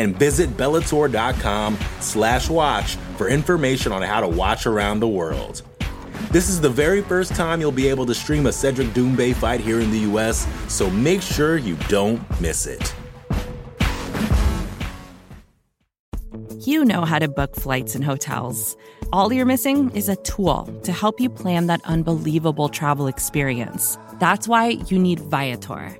And visit Bellator.com slash watch for information on how to watch around the world. This is the very first time you'll be able to stream a Cedric Doumbé fight here in the US, so make sure you don't miss it. You know how to book flights and hotels. All you're missing is a tool to help you plan that unbelievable travel experience. That's why you need Viator.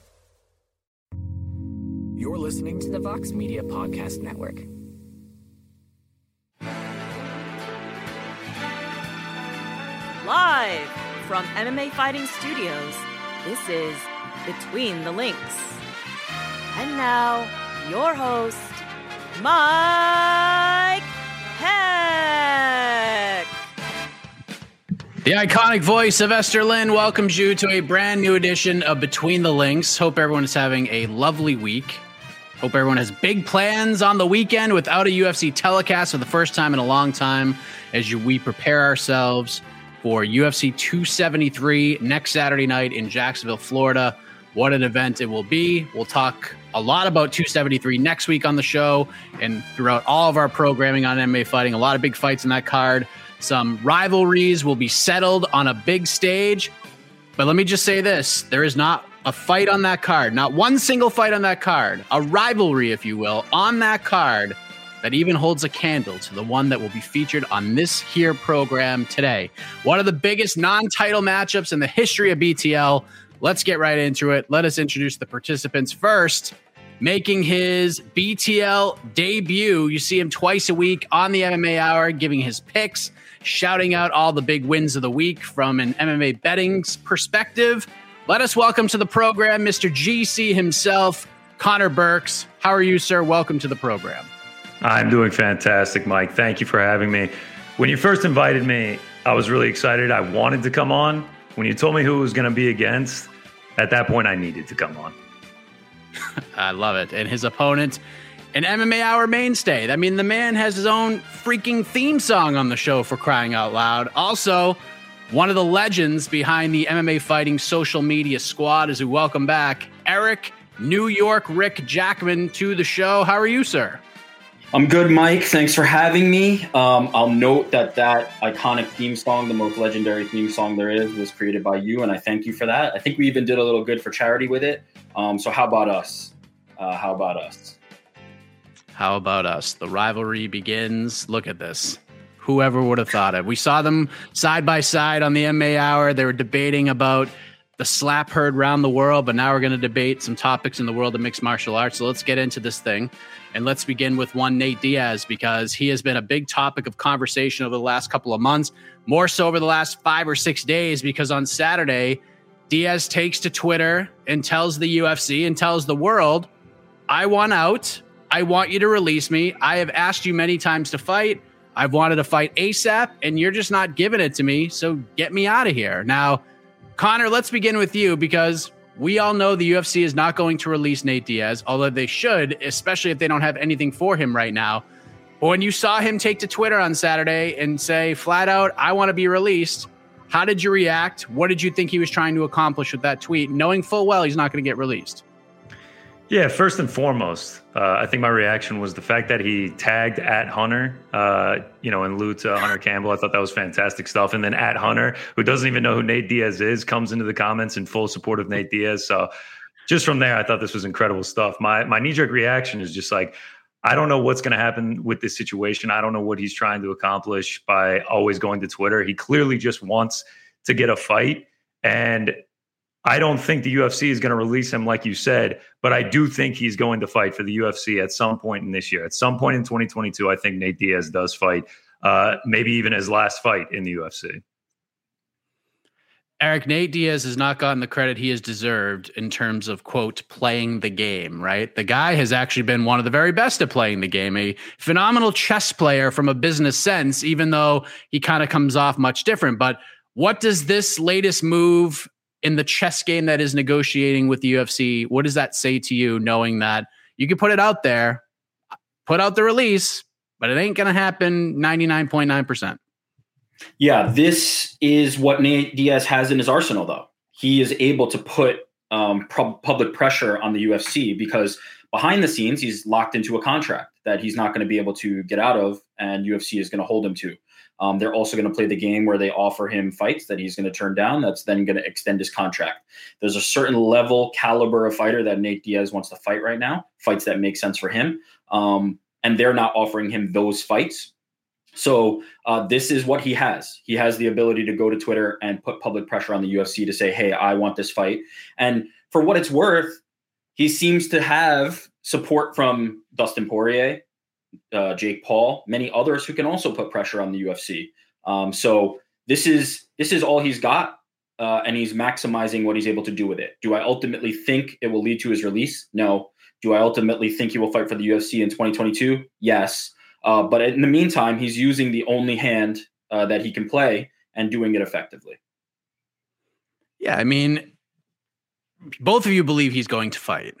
You're listening to the Vox Media Podcast Network. Live from MMA Fighting Studios, this is Between the Links. And now, your host, Mike Heck. The iconic voice of Esther Lin welcomes you to a brand new edition of Between the Links. Hope everyone is having a lovely week. Hope everyone has big plans on the weekend without a UFC telecast for the first time in a long time as you, we prepare ourselves for UFC 273 next Saturday night in Jacksonville, Florida. What an event it will be. We'll talk a lot about 273 next week on the show and throughout all of our programming on MMA fighting. A lot of big fights in that card. Some rivalries will be settled on a big stage. But let me just say this there is not a fight on that card, not one single fight on that card, a rivalry, if you will, on that card that even holds a candle to the one that will be featured on this here program today. One of the biggest non title matchups in the history of BTL. Let's get right into it. Let us introduce the participants first. Making his BTL debut. You see him twice a week on the MMA Hour, giving his picks, shouting out all the big wins of the week from an MMA betting perspective. Let us welcome to the program Mr. GC himself, Connor Burks. How are you, sir? Welcome to the program. I'm doing fantastic, Mike. Thank you for having me. When you first invited me, I was really excited. I wanted to come on. When you told me who it was going to be against, at that point, I needed to come on. I love it. And his opponent, an MMA Hour mainstay. I mean, the man has his own freaking theme song on the show for crying out loud. Also, one of the legends behind the MMA fighting social media squad as we welcome back Eric New York Rick Jackman to the show. How are you, sir? I'm good, Mike. Thanks for having me. Um, I'll note that that iconic theme song, the most legendary theme song there is, was created by you, and I thank you for that. I think we even did a little good for charity with it. Um, so how about us? Uh, how about us? How about us? The rivalry begins. Look at this. Whoever would have thought it? We saw them side by side on the MMA Hour. They were debating about the slap heard around the world, but now we're going to debate some topics in the world of mixed martial arts. So let's get into this thing. And let's begin with one Nate Diaz because he has been a big topic of conversation over the last couple of months, more so over the last five or six days, because on Saturday, Diaz takes to Twitter and tells the UFC and tells the world, I want out. I want you to release me. I have asked you many times to fight. I've wanted to fight ASAP, and you're just not giving it to me. So get me out of here. Now, Connor, let's begin with you because we all know the UFC is not going to release Nate Diaz, although they should, especially if they don't have anything for him right now. But when you saw him take to Twitter on Saturday and say flat out, I want to be released, how did you react? What did you think he was trying to accomplish with that tweet, knowing full well he's not going to get released? Yeah, first and foremost, uh, I think my reaction was the fact that he tagged at Hunter, uh, you know, and Lou to Hunter Campbell. I thought that was fantastic stuff. And then at Hunter, who doesn't even know who Nate Diaz is, comes into the comments in full support of Nate Diaz. So just from there, I thought this was incredible stuff. My my knee jerk reaction is just like, I don't know what's going to happen with this situation. I don't know what he's trying to accomplish by always going to Twitter. He clearly just wants to get a fight. And I don't think the UFC is going to release him, like you said, but I do think he's going to fight for the UFC at some point in this year. At some point in 2022, I think Nate Diaz does fight, uh, maybe even his last fight in the UFC. Eric, Nate Diaz has not gotten the credit he has deserved in terms of, quote, playing the game, right? The guy has actually been one of the very best at playing the game, a phenomenal chess player from a business sense, even though he kind of comes off much different. But what does this latest move in the chess game that is negotiating with the UFC, what does that say to you, knowing that you can put it out there, put out the release, but it ain't going to happen 99.9%? Yeah, this is what Nate Diaz has in his arsenal, though. He is able to put um, public pressure on the UFC because behind the scenes, he's locked into a contract that he's not going to be able to get out of, and UFC is going to hold him to. Um, they're also going to play the game where they offer him fights that he's going to turn down. That's then going to extend his contract. There's a certain level, caliber of fighter that Nate Diaz wants to fight right now, fights that make sense for him. Um, and they're not offering him those fights. So uh, this is what he has. He has the ability to go to Twitter and put public pressure on the UFC to say, "Hey, I want this fight." And for what it's worth, he seems to have support from Dustin Poirier, uh, Jake Paul, many others who can also put pressure on the UFC. Um, so this is this is all he's got, uh, and he's maximizing what he's able to do with it. Do I ultimately think it will lead to his release? No. Do I ultimately think he will fight for the UFC in 2022? Yes. Uh, but in the meantime, he's using the only hand uh, that he can play and doing it effectively. Yeah, I mean, both of you believe he's going to fight.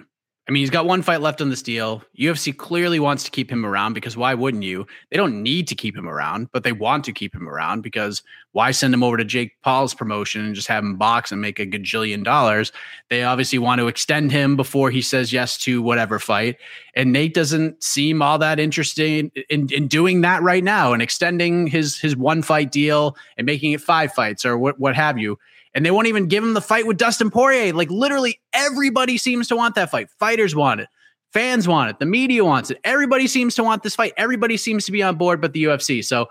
I mean, he's got one fight left on this deal. UFC clearly wants to keep him around because why wouldn't you? They don't need to keep him around, but they want to keep him around because why send him over to Jake Paul's promotion and just have him box and make a gajillion dollars? They obviously want to extend him before he says yes to whatever fight. And Nate doesn't seem all that interested in, in doing that right now and extending his his one fight deal and making it five fights or what what have you and they won't even give him the fight with Dustin Poirier. Like literally everybody seems to want that fight. Fighters want it. Fans want it. The media wants it. Everybody seems to want this fight. Everybody seems to be on board but the UFC. So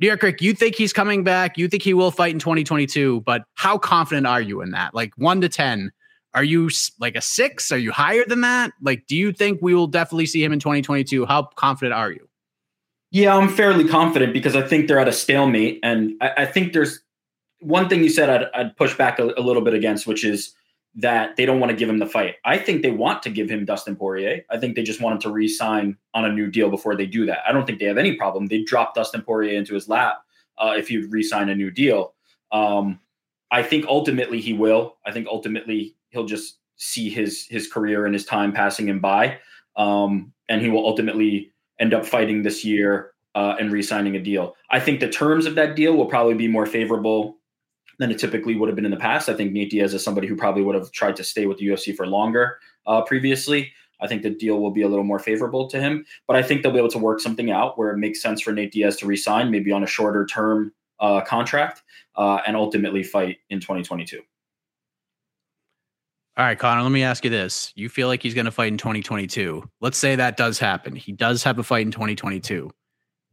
New York Rick, you think he's coming back. You think he will fight in 2022, but how confident are you in that? Like 1 to 10. Are you like a 6? Are you higher than that? Like do you think we will definitely see him in 2022? How confident are you? Yeah, I'm fairly confident because I think they're at a stalemate and I, I think there's one thing you said I'd, I'd push back a, a, little bit against, which is that they don't want to give him the fight. I think they want to give him Dustin Poirier. I think they just want him to re-sign on a new deal before they do that. I don't think they have any problem. They drop Dustin Poirier into his lap uh, if he'd re-sign a new deal. Um, I think ultimately he will. I think ultimately he'll just see his his career and his time passing him by, um, and he will ultimately end up fighting this year uh, and re-signing a deal. I think the terms of that deal will probably be more favorable than it typically would have been in the past. I think Nate Diaz is somebody who probably would have tried to stay with the UFC for longer uh, previously. I think the deal will be a little more favorable to him, but I think they'll be able to work something out where it makes sense for Nate Diaz to resign, maybe on a shorter term uh, contract, uh, and ultimately fight in 2022. All right, Connor, let me ask you this. You feel like he's going to fight in 2022. Let's say that does happen. He does have a fight in 2022.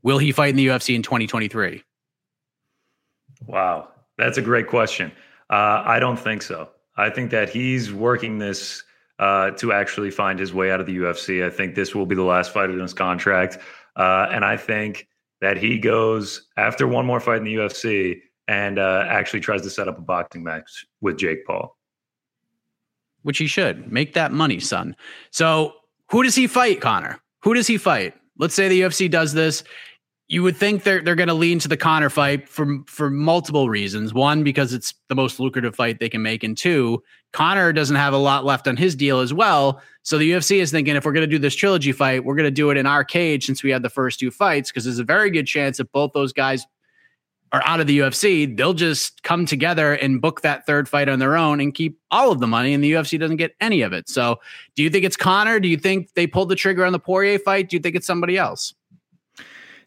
Will he fight in the UFC in 2023? Wow. That's a great question. Uh, I don't think so. I think that he's working this uh, to actually find his way out of the UFC. I think this will be the last fight in his contract. Uh, and I think that he goes after one more fight in the UFC and uh, actually tries to set up a boxing match with Jake Paul. Which he should. Make that money, son. So who does he fight, Connor? Who does he fight? Let's say the UFC does this you would think they're they're going to lean to the Conor fight for for multiple reasons. One, because it's the most lucrative fight they can make, and two, Conor doesn't have a lot left on his deal as well. So the UFC is thinking if we're going to do this trilogy fight, we're going to do it in our cage since we had the first two fights because there's a very good chance that both those guys are out of the UFC. They'll just come together and book that third fight on their own and keep all of the money, and the UFC doesn't get any of it. So, do you think it's Conor? Do you think they pulled the trigger on the Poirier fight? Do you think it's somebody else?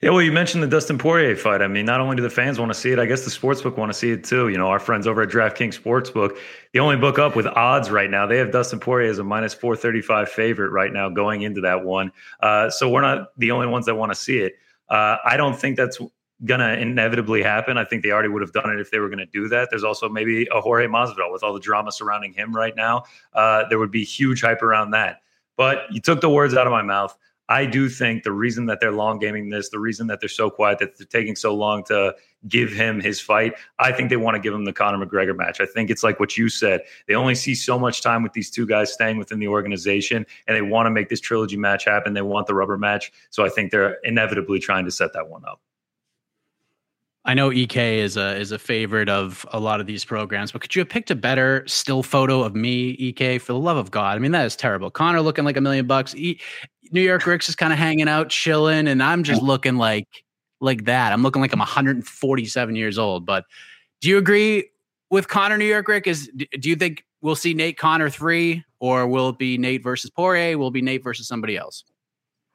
Yeah, well, you mentioned the Dustin Poirier fight. I mean, not only do the fans want to see it, I guess the sportsbook want to see it too. You know, our friends over at DraftKings Sportsbook, the only book up with odds right now. They have Dustin Poirier as a minus 435 favorite right now going into that one. Uh, so we're not the only ones that want to see it. Uh, I don't think that's going to inevitably happen. I think they already would have done it if they were going to do that. There's also maybe a Jorge Masvidal with all the drama surrounding him right now. Uh, there would be huge hype around that. But you took the words out of my mouth. I do think the reason that they're long gaming this, the reason that they're so quiet, that they're taking so long to give him his fight, I think they want to give him the Conor McGregor match. I think it's like what you said. They only see so much time with these two guys staying within the organization, and they want to make this trilogy match happen. They want the rubber match. So I think they're inevitably trying to set that one up. I know AK is a is a favorite of a lot of these programs, but could you have picked a better still photo of me, AK? For the love of God, I mean that is terrible. Connor looking like a million bucks. E- New York Rick's is kind of hanging out, chilling, and I'm just looking like like that. I'm looking like I'm 147 years old. But do you agree with Connor New York Rick? Is do you think we'll see Nate Connor three, or will it be Nate versus Poirier? Will it be Nate versus somebody else?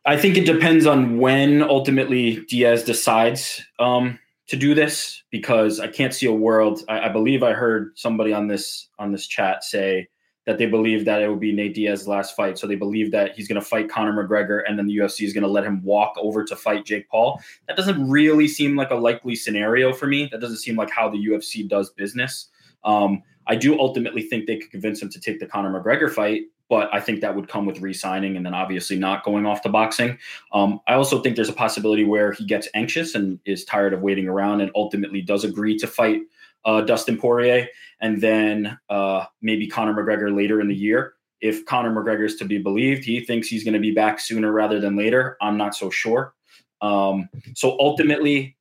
I think it depends on when ultimately Diaz decides. Um, to do this because I can't see a world. I, I, believe I heard somebody on this on this chat say that they believe that it would be Nate Diaz's last fight. So they believe that he's going to fight Conor McGregor and then the UFC is going to let him walk over to fight Jake Paul. That doesn't really seem like a likely scenario for me. That doesn't seem like how the UFC does business. Um, I do ultimately think they could convince him to take the Conor McGregor fight but I think that would come with re-signing and then obviously not going off to boxing. Um, I also think there's a possibility where he gets anxious and is tired of waiting around and ultimately does agree to fight uh, Dustin Poirier and then uh, maybe Conor McGregor later in the year. If Conor McGregor is to be believed, he thinks he's going to be back sooner rather than later. I'm not so sure. Um, so ultimately,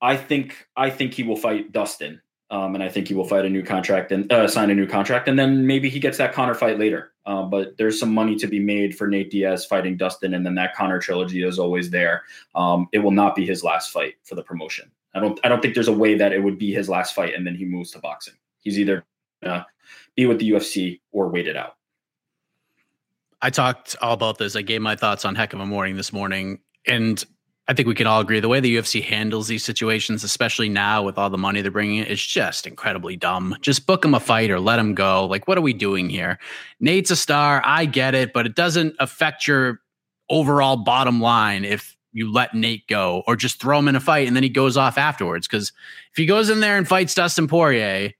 I think I think he will fight Dustin. Um, and I think he will fight a new contract and uh, sign a new contract, and then maybe he gets that Conor fight later. Uh, but there's some money to be made for Nate Diaz fighting Dustin, and then that Connor trilogy is always there. Um, it will not be his last fight for the promotion. I don't. I don't think there's a way that it would be his last fight, and then he moves to boxing. He's either uh, be with the UFC or wait it out. I talked all about this. I gave my thoughts on Heck of a Morning this morning, and I think we can all agree the way the UFC handles these situations, especially now with all the money they're bringing in, is just incredibly dumb. Just book him a fight or let him go. Like, what are we doing here? Nate's a star. I get it, but it doesn't affect your overall bottom line if you let Nate go or just throw him in a fight and then he goes off afterwards. Because if he goes in there and fights Dustin Poirier,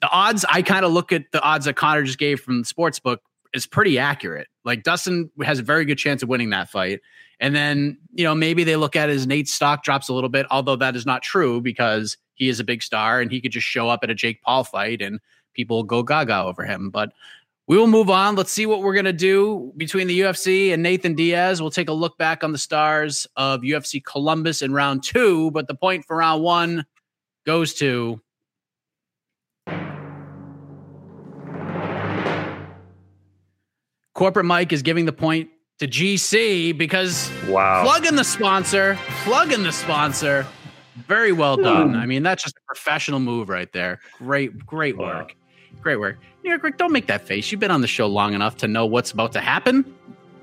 the odds I kind of look at the odds that Connor just gave from the sports book is pretty accurate. Like Dustin has a very good chance of winning that fight. And then, you know, maybe they look at his Nate stock drops a little bit, although that is not true because he is a big star and he could just show up at a Jake Paul fight and people go gaga over him. But we will move on. Let's see what we're going to do between the UFC and Nathan Diaz. We'll take a look back on the stars of UFC Columbus in round two, but the point for round one goes to Corporate Mike is giving the point to GC because wow. plugging the sponsor, plugging the sponsor. Very well hmm. done. I mean, that's just a professional move right there. Great, great work. Wow. Great work. New York Rick, don't make that face. You've been on the show long enough to know what's about to happen.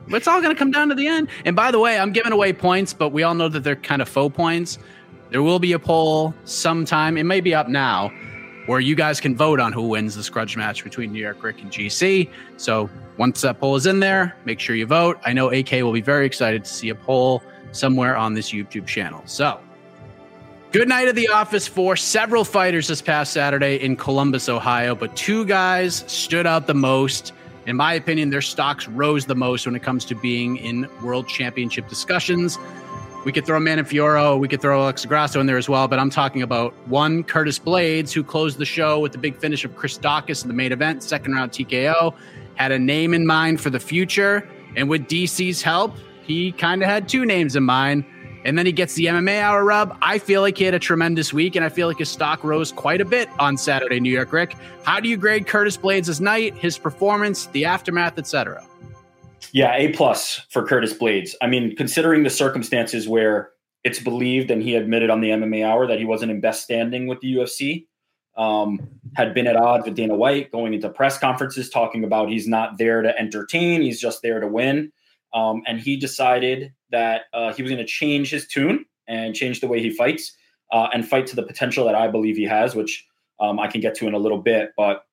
It's all going to come down to the end. And by the way, I'm giving away points, but we all know that they're kind of faux points. There will be a poll sometime. It may be up now where you guys can vote on who wins the scrudge match between New York Rick and GC. So once that poll is in there, make sure you vote. I know AK will be very excited to see a poll somewhere on this YouTube channel. So good night at the office for several fighters this past Saturday in Columbus, Ohio, but two guys stood out the most. In my opinion, their stocks rose the most when it comes to being in world championship discussions. We could throw Manon Fiorot, we could throw Alexa Grasso in there as well, but I'm talking about one, Curtis Blaydes, who closed the show with the big finish of Chris Daukaus in the main event, second round TKO, had a name in mind for the future. And with DC's help, he kind of had two names in mind. And then he gets the MMA hour rub. I feel like he had a tremendous week, and I feel like his stock rose quite a bit on Saturday, New York Rick. How do you grade Curtis Blaydes' night, his performance, the aftermath, etc.? Yeah, A plus for Curtis Blaydes. I mean, considering the circumstances where it's believed and he admitted on the MMA Hour that he wasn't in best standing with the UFC, um, had been at odds with Dana White, going into press conferences talking about he's not there to entertain, he's just there to win. Um, and he decided that uh, he was going to change his tune and change the way he fights uh, and fight to the potential that I believe he has, which um, I can get to in a little bit. But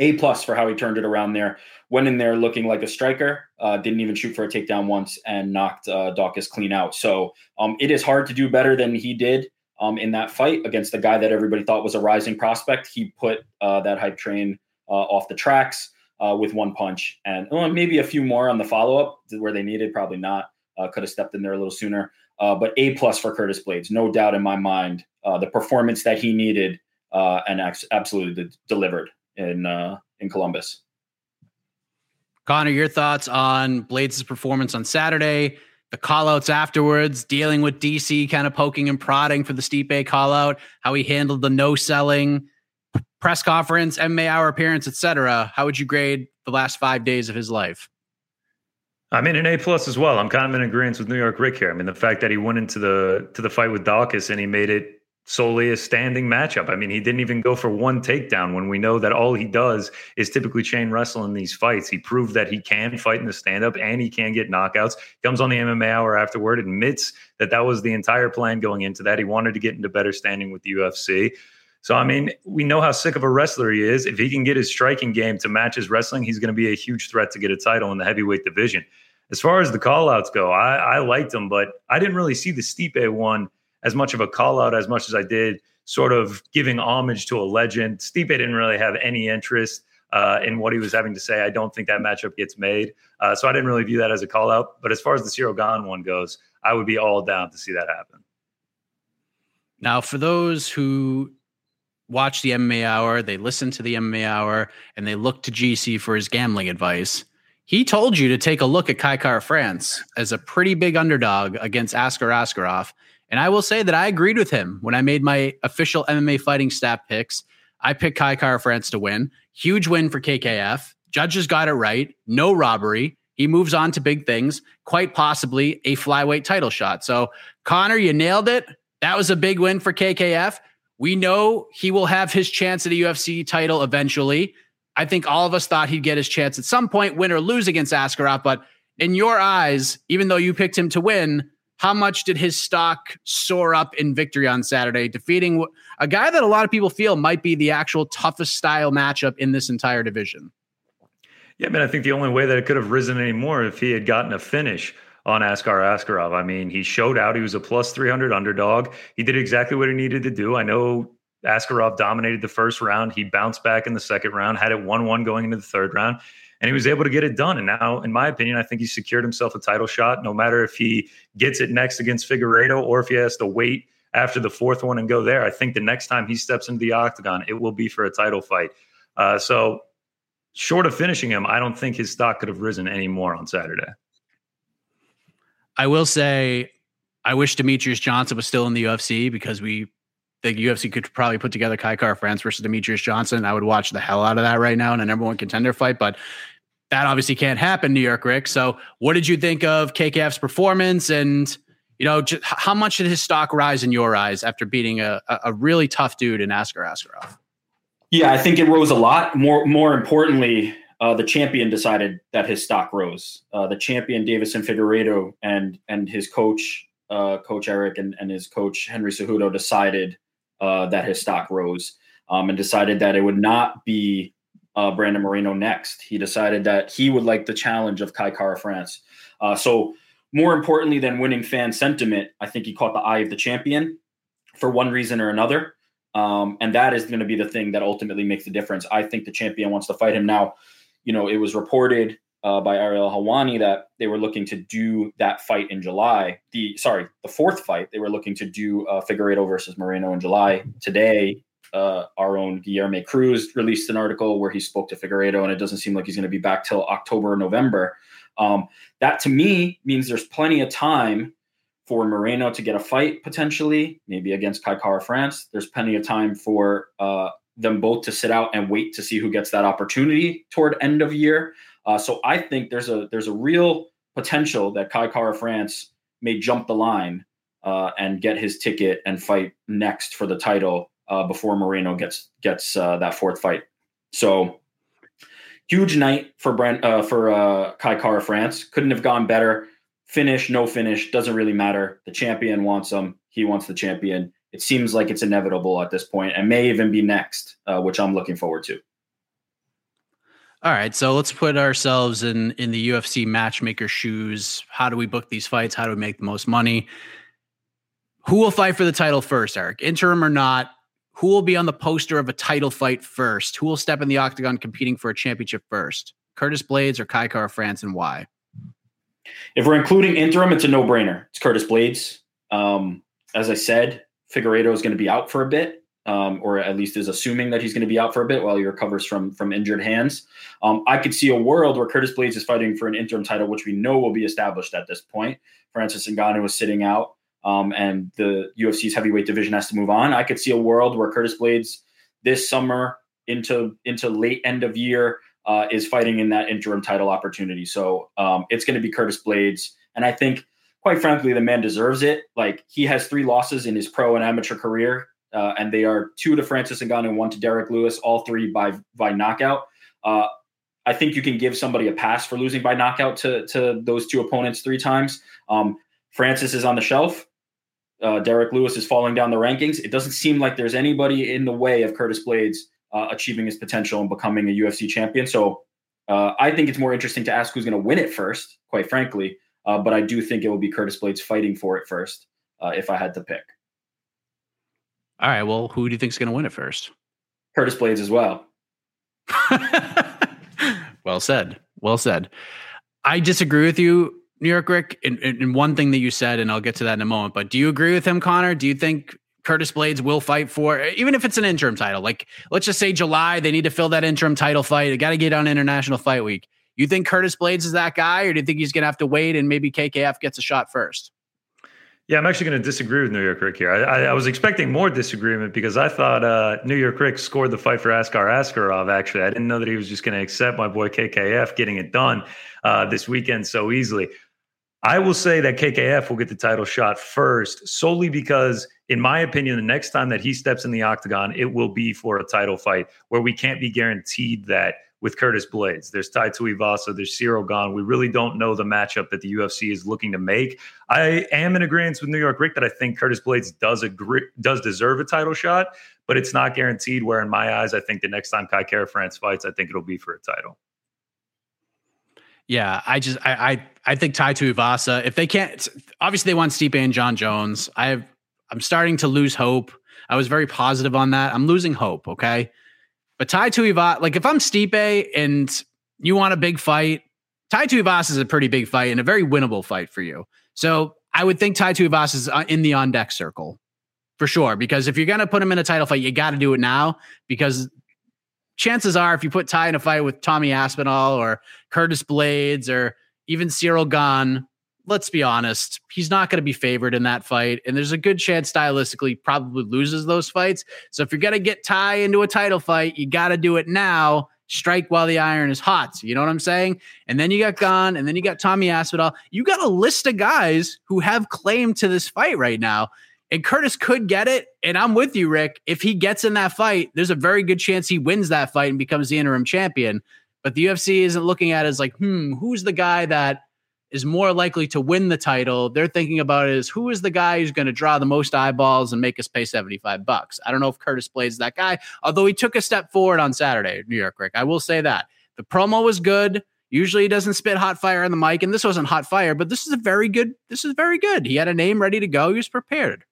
a plus for how he turned it around there. Went in there looking like a striker. Uh, didn't even shoot for a takedown once and knocked uh, Daukaus clean out. So um, it is hard to do better than he did um, in that fight against the guy that everybody thought was a rising prospect. He put uh, that hype train uh, off the tracks uh, with one punch and well, maybe a few more on the follow up where they needed. Probably not. Uh, could have stepped in there a little sooner. but a plus for Curtis Blaydes, no doubt in my mind. the performance that he needed and absolutely delivered in uh, in Columbus. Connor, your thoughts on Blaydes' performance on Saturday, the callouts afterwards, dealing with DC kind of poking and prodding for the Stipe callout, how he handled the no selling press conference, MMA hour appearance, etc. How would you grade the last five days of his life? I mean, an A plus as well. I'm kind of in agreement with New York Rick here. I mean, the fact that he went into the to the fight with Daukaus and he made it solely a standing matchup. I mean, he didn't even go for one takedown when we know that all he does is typically chain wrestle in these fights. He proved that he can fight in the stand up and he can get knockouts. Comes on the MMA hour afterward, admits that that was the entire plan going into that. He wanted to get into better standing with the UFC. So, I mean, we know how sick of a wrestler he is. If he can get his striking game to match his wrestling, he's going to be a huge threat to get a title in the heavyweight division. As far as the callouts go, I, I liked him, but I didn't really see the Stipe one as much of a call out as much as I did sort of giving homage to a legend. Stipe didn't really have any interest uh, in what he was having to say. I don't think that matchup gets made. Uh, so I didn't really view that as a call out. But as far as the Ciryl Gane one goes, I would be all down to see that happen. Now, for those who watch the MMA Hour, they listen to the MMA Hour, and they look to GC for his gambling advice. He told you to take a look at Kai Kara-France as a pretty big underdog against Askar Askarov and I will say that I agreed with him when I made my official MMA fighting stat picks. I picked Kai Kara-France to win. Huge win for KKF. Judges got it right. No robbery. He moves on to big things, quite possibly a flyweight title shot. So, Connor, you nailed it. That was a big win for KKF. We know he will have his chance at a UFC title eventually. I think all of us thought he'd get his chance at some point, win or lose against Askarov. But in your eyes, even though you picked him to win, how much did his stock soar up in victory on Saturday, defeating a guy that a lot of people feel might be the actual toughest style matchup in this entire division? Yeah, I mean, I think the only way that it could have risen anymore if he had gotten a finish on Askar Askarov. I mean, he showed out. He was a plus 300 underdog. He did exactly what he needed to do. I know Askarov dominated the first round. He bounced back in the second round, had it 1 1 going into the third round and he was able to get it done. And now, in my opinion, I think he secured himself a title shot. No matter if he gets it next against Figueiredo or if he has to wait after the fourth one and go there. I think the next time he steps into the octagon, it will be for a title fight. Uh, so, short of finishing him, I don't think his stock could have risen any more on Saturday. I will say, I wish Demetrious Johnson was still in the UFC because we the UFC could probably put together Kai Kara-France versus Demetrious Johnson. I would watch the hell out of that right now in a number one contender fight, but that obviously can't happen, New York Rick. So, what did you think of KKF's performance, and you know, just how much did his stock rise in your eyes after beating a, a really tough dude in Askar Askarov? Yeah, I think it rose a lot. More, more importantly, uh, the champion decided that his stock rose. Uh, the champion, Deiveson Figueiredo, and and his coach, uh, Coach Eric, and, and his coach Henry Cejudo decided uh, that his stock rose, um, and decided that it would not be uh, Brandon Moreno next. He decided that he would like the challenge of Kai Kara-France. Uh, so, more importantly than winning fan sentiment, I think he caught the eye of the champion for one reason or another. Um, and that is going to be the thing that ultimately makes the difference. I think the champion wants to fight him now. You know, it was reported uh, by Ariel Helwani that they were looking to do that fight in July. The sorry, the fourth fight they were looking to do uh, Figueiredo versus Moreno in July. Today, uh, our own Guilherme Cruz released an article where he spoke to Figueiredo, and it doesn't seem like he's going to be back till October or November. Um, that to me means there's plenty of time for Moreno to get a fight potentially, maybe against Kai Kara-France. There's plenty of time for uh, them both to sit out and wait to see who gets that opportunity toward end of year. Uh, so I think there's a there's a real potential that Kai Kara-France may jump the line uh, and get his ticket and fight next for the title uh, before Moreno gets gets uh, that fourth fight. So huge night for Brent uh, for uh, Kai Kara-France. Couldn't have gone better finish, no finish, doesn't really matter. The champion wants him. He wants the champion. It seems like it's inevitable at this point and may even be next, uh, which I'm looking forward to. All right, so let's put ourselves in in the UFC matchmaker shoes. How do we book these fights? How do we make the most money? Who will fight for the title first, Eric? Interim or not? Who will be on the poster of a title fight first? Who will step in the octagon competing for a championship first? Curtis Blaydes or Kai Kara-France, and why? If we're including interim, it's a no-brainer. It's Curtis Blaydes. Um, as I said, Figueiredo is going to be out for a bit um, or at least is assuming that he's going to be out for a bit while he recovers from from injured hands. Um, I could see a world where Curtis Blaydes is fighting for an interim title, which we know will be established at this point. Francis Ngannou was sitting out, um, and the UFC's heavyweight division has to move on. I could see a world where Curtis Blaydes this summer into into late end of year uh, is fighting in that interim title opportunity. So um, it's going to be Curtis Blaydes, and I think. Quite frankly, the man deserves it. Like he has three losses in his pro and amateur career uh, and they are two to Francis Ngannou and one to Derrick Lewis, all three by by knockout. Uh, I think you can give somebody a pass for losing by knockout to to those two opponents three times. Um, Francis is on the shelf. Uh, Derrick Lewis is falling down the rankings. It doesn't seem like there's anybody in the way of Curtis Blaydes uh, achieving his potential and becoming a UFC champion. So uh, I think it's more interesting to ask who's going to win it first, quite frankly. Uh, but I do think it will be Curtis Blaydes fighting for it first, if I had to pick. All right. Well, who do you think is going to win it first? Curtis Blaydes as well. well said. Well said. I disagree with you, New York Rick, in, in, one thing that you said, and I'll get to that in a moment. But do you agree with him, Connor? Do you think Curtis Blaydes will fight for, even if it's an interim title? Like, let's just say July, they need to fill that interim title fight. They got to get on International Fight Week. You think Curtis Blaydes is that guy, or do you think he's going to have to wait and maybe KKF gets a shot first? Yeah, I'm actually going to disagree with New York Rick here. I, I, I, was expecting more disagreement because I thought uh, New York Rick scored the fight for Askar Askarov. Actually, I didn't know that he was just going to accept my boy KKF getting it done uh, this weekend so easily. I will say that KKF will get the title shot first, solely because, in my opinion, the next time that he steps in the octagon, it will be for a title fight where we can't be guaranteed that with Curtis Blaydes. There's Tai Tuivasa, there's Ciryl Gane. We really don't know the matchup that the UFC is looking to make. I am in agreement with New York Rick that I think Curtis Blaydes does agree, does deserve a title shot, but it's not guaranteed. Where in my eyes, I think the next time Kai Kara-France fights, I think it'll be for a title. Yeah, I just I I, I think Tai Tuivasa. If they can't, obviously they want Stipe and John Jones. I have I'm starting to lose hope. I was very positive on that. I'm losing hope. Okay. But Tai Tuivasa, like if I'm Stipe and you want a big fight, Tai Tuivasa is a pretty big fight and a very winnable fight for you. So I would think Tai Tuivasa is uh, in the on deck circle for sure. Because if you're going to put him in a title fight, you got to do it now because chances are if you put Ty in a fight with Tommy Aspinall or Curtis Blaydes or even Ciryl Gane, let's be honest, he's not going to be favored in that fight. And there's a good chance stylistically probably loses those fights. So if you're going to get Ty into a title fight, you got to do it now. Strike while the iron is hot. You know what I'm saying? And then you got Gane, and then you got Tommy Aspinall. You got a list of guys who have claim to this fight right now. And Curtis could get it. And I'm with you, Rick. If he gets in that fight, there's a very good chance he wins that fight and becomes the interim champion. But the UFC isn't looking at it as like, hmm, who's the guy that is more likely to win the title, they're thinking about is who is the guy who's going to draw the most eyeballs and make us pay 75 bucks. I don't know if Curtis Blaydes that guy, although he took a step forward on Saturday, New York Rick. I will say that. The promo was good. Usually he doesn't spit hot fire on the mic, and this wasn't hot fire, but this is a very good, this is very good. He had a name ready to go. He was prepared.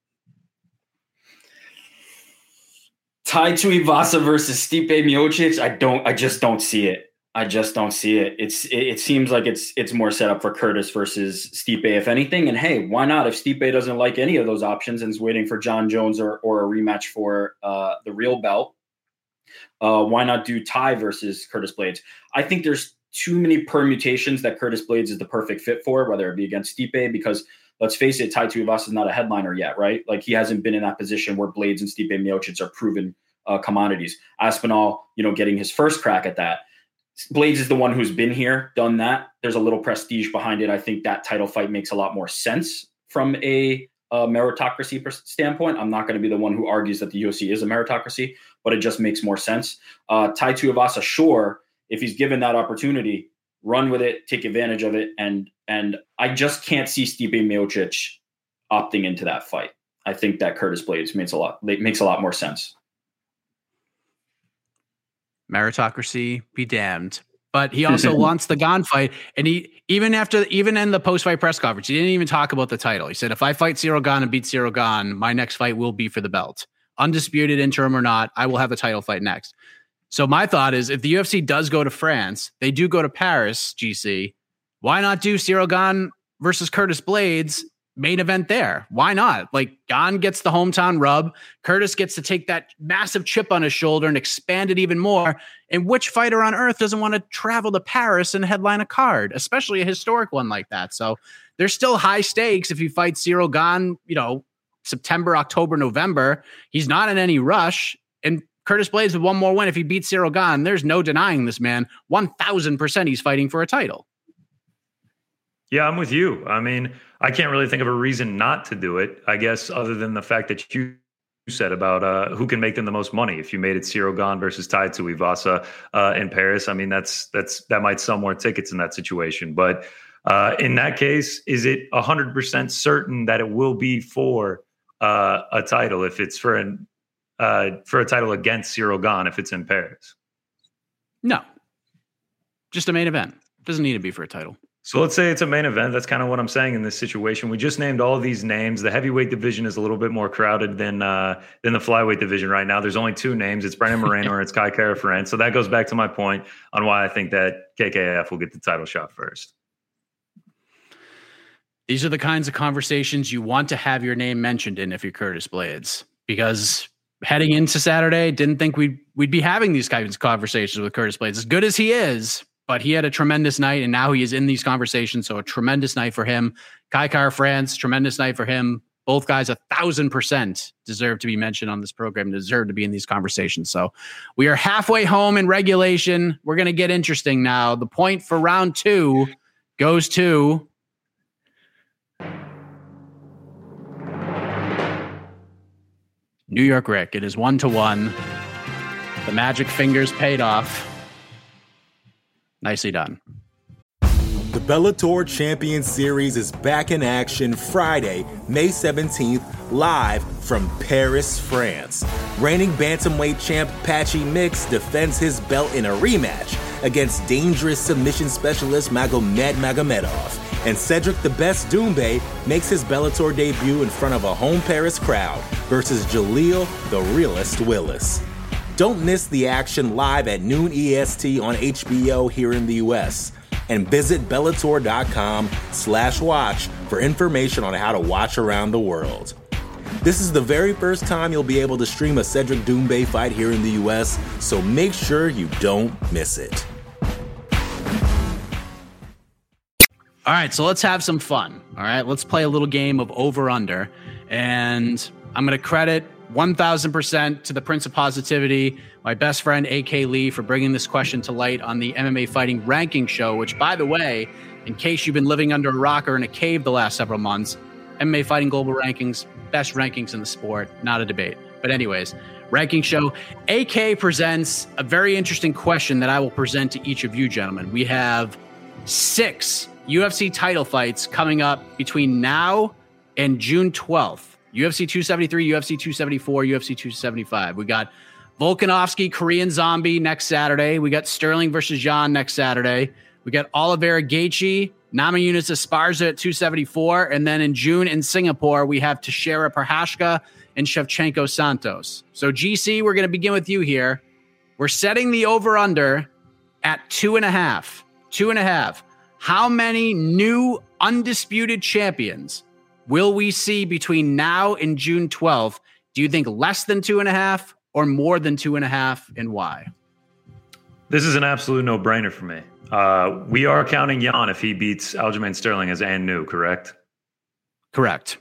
Tai Tuivasa versus Stipe Miocic. I don't, I just don't see it. I just don't see it. It's it, it, seems like it's it's more set up for Curtis versus Stipe, if anything. And hey, why not? If Stipe doesn't like any of those options and is waiting for John Jones or or a rematch for uh, the real belt, uh, why not do Tai versus Curtis Blaydes? I think there's too many permutations that Curtis Blaydes is the perfect fit for, whether it be against Stipe, because let's face it, Tai Tuivasa is not a headliner yet, right? Like he hasn't been in that position where Blaydes and Stipe Miocic are proven uh, commodities. Aspinall, you know, getting his first crack at that. Blaydes is the one who's been here, done that. There's a little prestige behind it. I think that title fight makes a lot more sense from a, meritocracy standpoint. I'm not going to be the one who argues that the UFC is a meritocracy, but it just makes more sense. Uh, Tai Tuivasa, sure, if he's given that opportunity, run with it, take advantage of it, and and I just can't see Stipe Miocic opting into that fight. I think that Curtis Blaydes makes a lot makes a lot more sense. Meritocracy be damned. But he also wants the Gane fight. And he even after even in the post fight press conference, he didn't even talk about the title. He said, if I fight Ciryl Gane and beat Ciryl Gane, my next fight will be for the belt. Undisputed interim or not, I will have a title fight next. So my thought is if the UFC does go to France, they do go to Paris, GC, why not do Ciryl Gane versus Curtis Blaydes main event there. Why not? Like Gane gets the hometown rub. Curtis gets to take that massive chip on his shoulder and expand it even more. And which fighter on earth doesn't want to travel to Paris and headline a card, especially a historic one like that? So there's still high stakes if you fight Ciryl Gane, you know, September, October, November. He's not in any rush. Curtis Blaydes with one more win. If he beats Ciryl Gane, there's no denying this man. 1000% he's fighting for a title. Yeah, I'm with you. I mean, I can't really think of a reason not to do it. I guess other than the fact that you said about uh, who can make them the most money. If you made it Ciryl Gane versus Tai Tuivasa uh, in Paris, I mean that's that's that might sell more tickets in that situation. But uh, in that case, is it hundred percent certain that it will be for uh, a title if it's for an uh, for a title against Ciryl Gane if it's in Paris? No, just a main event. Doesn't need to be for a title. So let's say it's a main event. That's kind of what I'm saying in this situation. We just named all these names. The heavyweight division is a little bit more crowded than uh, than the flyweight division right now. There's only two names. It's Brandon Moreno or it's Kai Kara-France. So that goes back to my point on why I think that KKF will get the title shot first. These are the kinds of conversations you want to have your name mentioned in if you're Curtis Blaydes, because heading into Saturday, didn't think we'd we'd be having these kinds of conversations with Curtis Blaydes. As good as he is, but he had a tremendous night and now he is in these conversations. So a tremendous night for him. Kai Kara-France, tremendous night for him. Both guys, a thousand percent, deserve to be mentioned on this program, deserve to be in these conversations. So we are halfway home in regulation. We're going to get interesting now. The point for round two goes to New York Rick. It is one to one. The magic fingers paid off. Nicely done. The Bellator Champion Series is back in action Friday, May 17th, live from Paris, France. Reigning bantamweight champ Patchy Mix defends his belt in a rematch against dangerous submission specialist Magomed Magomedov. And Cedric the Best Doumbé makes his Bellator debut in front of a home Paris crowd versus Jaleel the Realist Willis. Don't miss the action live at noon EST on HBO here in the US. And visit Bellator.com slash watch for information on how to watch around the world. This is the very first time you'll be able to stream a Cedric Doumbé fight here in the US, so make sure you don't miss it. All right, so let's have some fun. All right, let's play a little game of over under. And I'm going to credit 1000% to the Prince of Positivity, my best friend AK Lee, for bringing this question to light on the MMA Fighting Ranking Show, which, by the way, in case you've been living under a rock or in a cave the last several months, MMA Fighting Global Rankings, best rankings in the sport, not a debate. But, anyways, ranking show. AK presents a very interesting question that I will present to each of you, gentlemen. We have six UFC title fights coming up between now and June 12th. UFC 273, UFC 274, UFC 275. We got Volkanovski, Korean Zombie next Saturday. We got Sterling versus Yan next Saturday. We got Oliveira Gaethje, Namajunas Esparza at 274. And then in June in Singapore, we have Teixeira Prochazka and Shevchenko Santos. So, GC, we're going to begin with you here. We're setting the over under at two and a half. Two and a half. How many new undisputed champions will we see between now and June 12th? Do you think less than two and a half or more than two and a half, and why? This is an absolute no brainer for me. Uh, we are counting Yan if he beats Aljamain Sterling as and new, correct? Correct.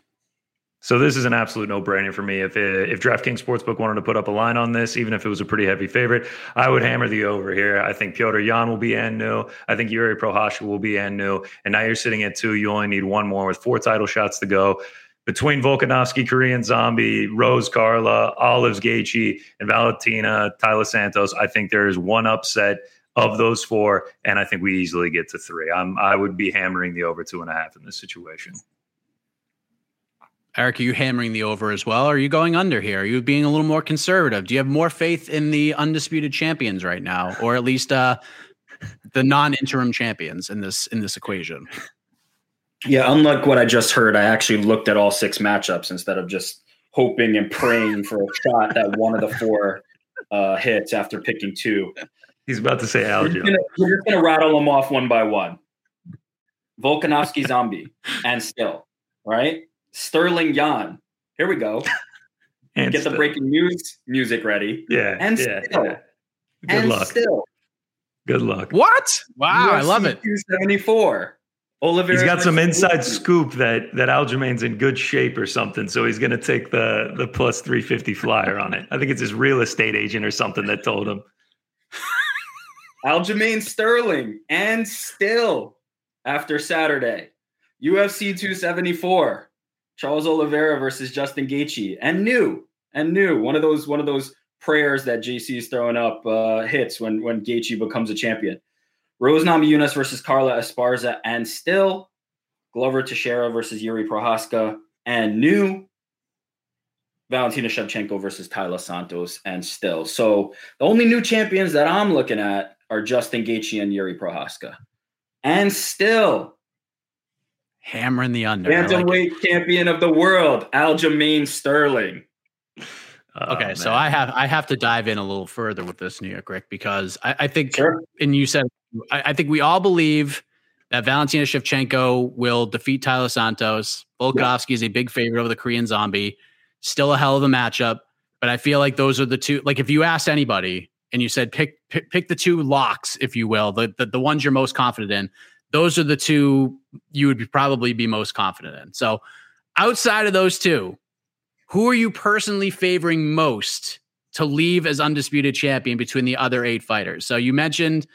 So this is an absolute no-brainer for me. If if DraftKings Sportsbook wanted to put up a line on this, even if it was a pretty heavy favorite, I would hammer the over here. I think Petr Yan will be and new. I think Yuri Prochazka will be and new. And now you're sitting at two. You only need one more with four title shots to go. Between Volkanovski, Korean Zombie, Rose Carla, Olives Gaethje, and Valentina Taila Santos, I think there is one upset of those four, and I think we easily get to three. I'm I would be hammering the over two and a half in this situation. Eric, are you hammering the over as well? are you going under here? Are you being a little more conservative? Do you have more faith in the undisputed champions right now, or at least uh, the non-interim champions in this in this equation? Yeah, unlike what I just heard, I actually looked at all six matchups instead of just hoping and praying for a shot that one of the four uh, hits after picking two. He's about to say Aljo. We're just going to rattle them off one by one. Volkanovski Zombie and still, right? Sterling Yan. Here we go. And Get still. the breaking news music ready. Yeah. And yeah, still. Yeah. Good and luck. Still. Good luck. What? Wow, UFC I love it. 274. Oliver. He's got some inside scoop that that Aljamain's in good shape or something, so he's going to take the the plus three fifty flyer on it. I think it's his real estate agent or something that told him. Aljamain Sterling and still after Saturday, UFC two seventy four, Charles Oliveira versus Justin Gaethje, and new and new one of those one of those prayers that GC is throwing up uh, hits when when Gaethje becomes a champion. Rose Namajunas versus Carla Esparza, and still Glover Teixeira versus Yuri Prochazka, and new Valentina Shevchenko versus Taila Santos, and still. So the only new champions that I'm looking at are Justin Gaethje and Yuri Prochazka, and still hammering the under. Bantamweight like champion of the world, Aljamain Sterling. Oh, okay, so I have I have to dive in a little further with this New York Rick because I, I think sure. and you said I, I, think we all believe that Valentina Shevchenko will defeat Taila Santos. Volkanovski yeah. is a big favorite over the Korean Zombie. Still a hell of a matchup, but I feel like those are the two. Like if you asked anybody and you said pick pick, pick the two locks, if you will, the, the the ones you're most confident in, those are the two you would be, probably be most confident in. So outside of those two, who are you personally favoring most to leave as undisputed champion between the other eight fighters? So you mentioned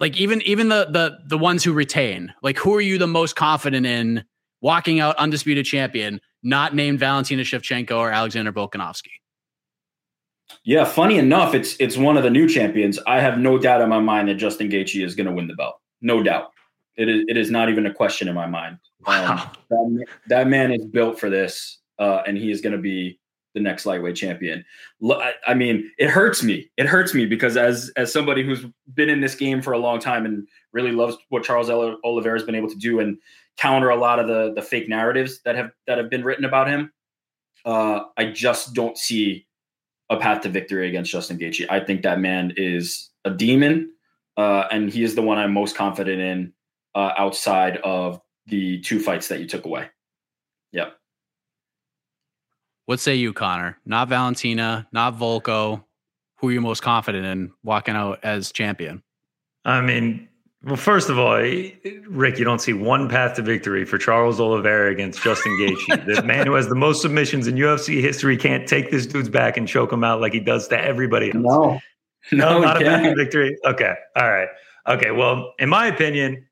like even even the the the ones who retain, like who are you the most confident in walking out undisputed champion, not named Valentina Shevchenko or Alexander Volkanovski? Yeah, funny enough, it's it's one of the new champions. I have no doubt in my mind that Justin Gaethje is going to win the belt. No doubt. It is it is not even a question in my mind. Wow. Um, that, that man is built for this, uh, and he is going to be the next lightweight champion. I mean, it hurts me. It hurts me because as as somebody who's been in this game for a long time and really loves what Charles Oliveira has been able to do and counter a lot of the the fake narratives that have that have been written about him, uh, I just don't see a path to victory against Justin Gaethje. I think that man is a demon, uh, and he is the one I'm most confident in uh, outside of the two fights that you took away. Yep. What say you, Connor? Not Valentina, not Volko. Who are you most confident in walking out as champion? I mean, well, first of all, Rick, you don't see one path to victory for Charles Oliveira against Justin Gaethje. the man who has the most submissions in UFC history can't take this dude's back and choke him out like he does to everybody else. No, no, no not a path to victory. Okay, all right, okay. Well, in my opinion,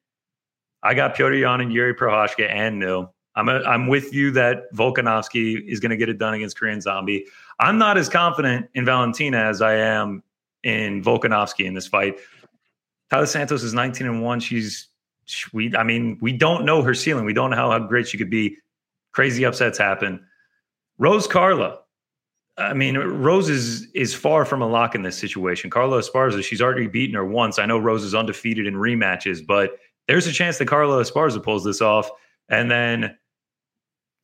I got Petr Yan and Yuri Prochazka and New. I'm a, I'm with you that Volkanovski is going to get it done against Korean Zombie. I'm not as confident in Valentina as I am in Volkanovski in this fight. Taila Santos is 19 and one. She's we. I mean, we don't know her ceiling. We don't know how, how great she could be. Crazy upsets happen. Rose Carla. I mean, Rose is is far from a lock in this situation. Carla Esparza, she's already beaten her once. I know Rose is undefeated in rematches, but there's a chance that Carla Esparza pulls this off. And then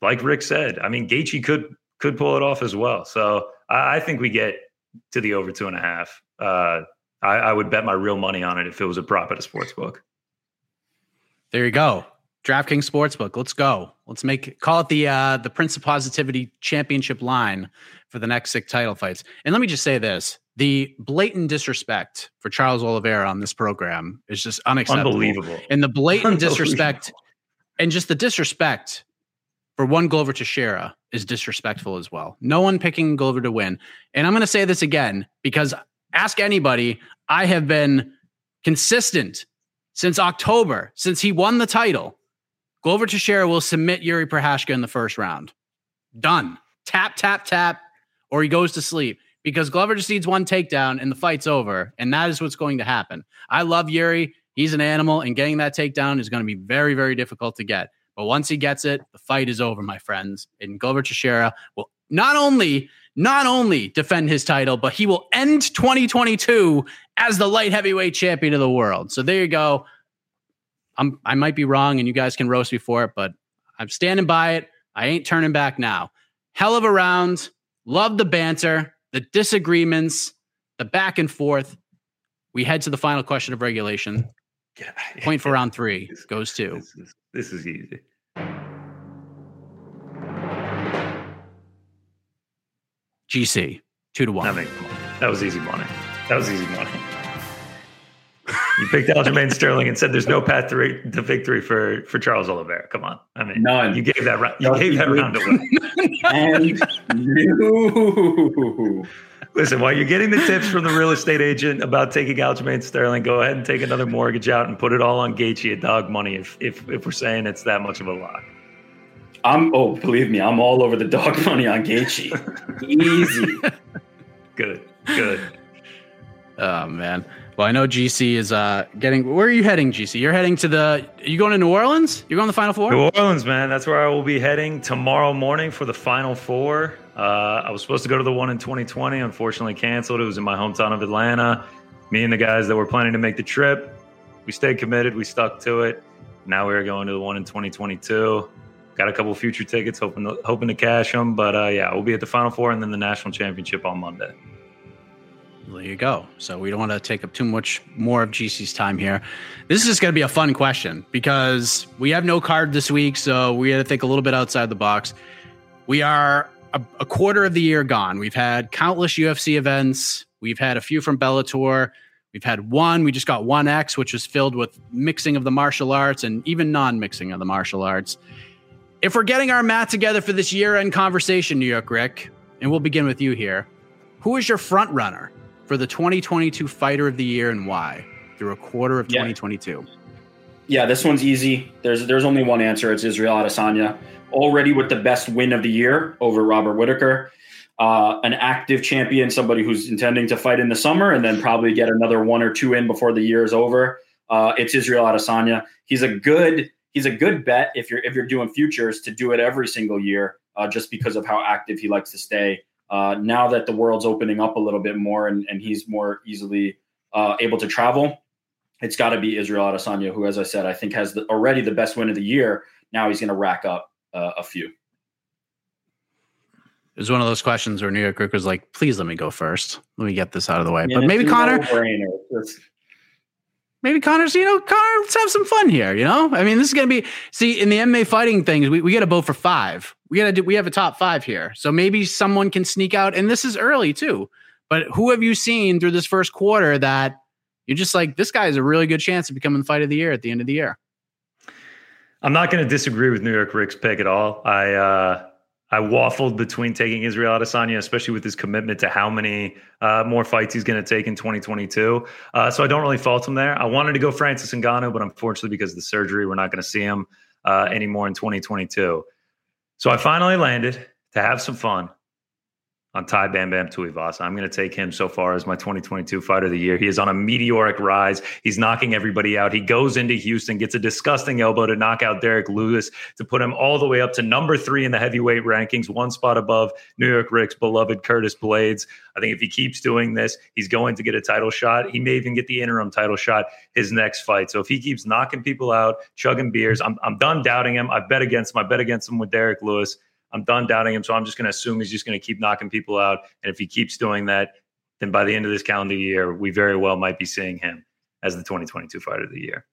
like Rick said, I mean, Gaethje could could pull it off as well. So I, I think we get to the over two and a half. Uh, I, I, would bet my real money on it if it was a prop at a sports book. There you go. DraftKings Sportsbook. Let's go. Let's make call it the uh, the Prince of Positivity Championship line for the next six title fights. And let me just say this: the blatant disrespect for Charles Oliveira on this program is just unacceptable. Unbelievable. And the blatant disrespect and just the disrespect for one Glover Teixeira is disrespectful as well. No one picking Glover to win. And I'm going to say this again because ask anybody, I have been consistent since October, since he won the title. Glover Teixeira will submit Yuri Prochazka in the first round. Done. Tap, tap, tap, or he goes to sleep. because Glover just needs one takedown and the fight's over. And that is what's going to happen. I love Yuri. He's an animal, and getting that takedown is going to be very, very difficult to get. But once he gets it, the fight is over, my friends. And Glover Teixeira will not only not only defend his title, but he will end 2022 as the light heavyweight champion of the world. So there you go. I'm I might be wrong, and you guys can roast me for it, but I'm standing by it. I ain't turning back now. Hell of a round. Love the banter, the disagreements, the back and forth. We head to the final question of regulation. Point for round three goes to. This is, this is easy. GC, two to one. I mean, that was easy money. That was easy money. You picked Aljamain Sterling and said there's no path to, to victory for for Charles Oliveira. Come on, I mean, None. You gave that round. you gave that round away. and you. Listen, while you're getting the tips from the real estate agent about taking Aljamain Sterling, go ahead and take another mortgage out and put it all on Gaethje at dog money. If if if we're saying it's that much of a lock. I'm oh, believe me, I'm all over the dog money on Gaethje. Easy. Good, good. Oh man. Well, I know GC is uh getting. Where are you heading, GC? You're heading to the. Are you going to New Orleans? You're going to the Final Four. New Orleans, man. That's where I will be heading tomorrow morning for the Final Four. Uh, I was supposed to go to the one in 2020. Unfortunately, canceled. It was in my hometown of Atlanta. Me and the guys that were planning to make the trip, we stayed committed. We stuck to it. Now we're going to the one in 2022. Got a couple future tickets, hoping to, hoping to cash them. But uh, yeah, we'll be at the Final Four and then the national championship on Monday. There you go. So we don't want to take up too much more of GC's time here. This is going to be a fun question because we have no card this week, so we got to think a little bit outside the box. We are a, a, quarter of the year gone. We've had countless UFC events. We've had a few from Bellator. We've had one. We just got one X, which was filled with mixing of the martial arts and even non-mixing of the martial arts. If we're getting our mat together for this year-end conversation, New York Rick, and we'll begin with you here. Who is your front runner for the 2022 Fighter of the Year and why through a quarter of Yeah. 2022? Yeah, this one's easy. There's there's only one answer. It's Israel Adesanya, already with the best win of the year over Robert Whitaker. Uh, an active champion, somebody who's intending to fight in the summer and then probably get another one or two in before the year is over. Uh, it's Israel Adesanya. He's a good he's a good bet if you're if you're doing futures to do it every single year, uh, just because of how active he likes to stay. Uh, now that the world's opening up a little bit more and, and he's more easily uh, able to travel, it's got to be Israel Adesanya, who, as I said, I think has the, already the best win of the year. Now he's going to rack up uh, a few. It was one of those questions where New York Rick was like, please let me go first. Let me get this out of the way. But maybe Connor. Maybe Connor's, you know, Connor, let's have some fun here. You know, I mean, this is going to be, see, in the MMA fighting things, we, we got to vote for five. We got to do, we have a top five here. So maybe someone can sneak out. And this is early too. But who have you seen through this first quarter that you're just like, this guy has a really good chance of becoming the fight of the year at the end of the year? I'm not going to disagree with New York Rick's pick at all. I uh, I waffled between taking Israel Adesanya, especially with his commitment to how many uh, more fights he's going to take in 2022. Uh, so I don't really fault him there. I wanted to go Francis Ngannou, but unfortunately, because of the surgery, we're not going to see him uh, anymore in 2022. So I finally landed to have some fun on Ty Bam Bam Tuivasa. I'm going to take him so far as my 2022 fighter of the year. He is on a meteoric rise. He's knocking everybody out. He goes into Houston, gets a disgusting elbow to knock out Derrick Lewis to put him all the way up to number three in the heavyweight rankings, one spot above New York Rick's beloved Curtis Blaydes. I think if he keeps doing this, he's going to get a title shot. He may even get the interim title shot his next fight. So if he keeps knocking people out, chugging beers, I'm, I'm done doubting him. I bet against him. I bet against him with Derrick Lewis. I'm done doubting him. So I'm just going to assume he's just going to keep knocking people out. And if he keeps doing that, then by the end of this calendar year, we very well might be seeing him as the 2022 fighter of the year.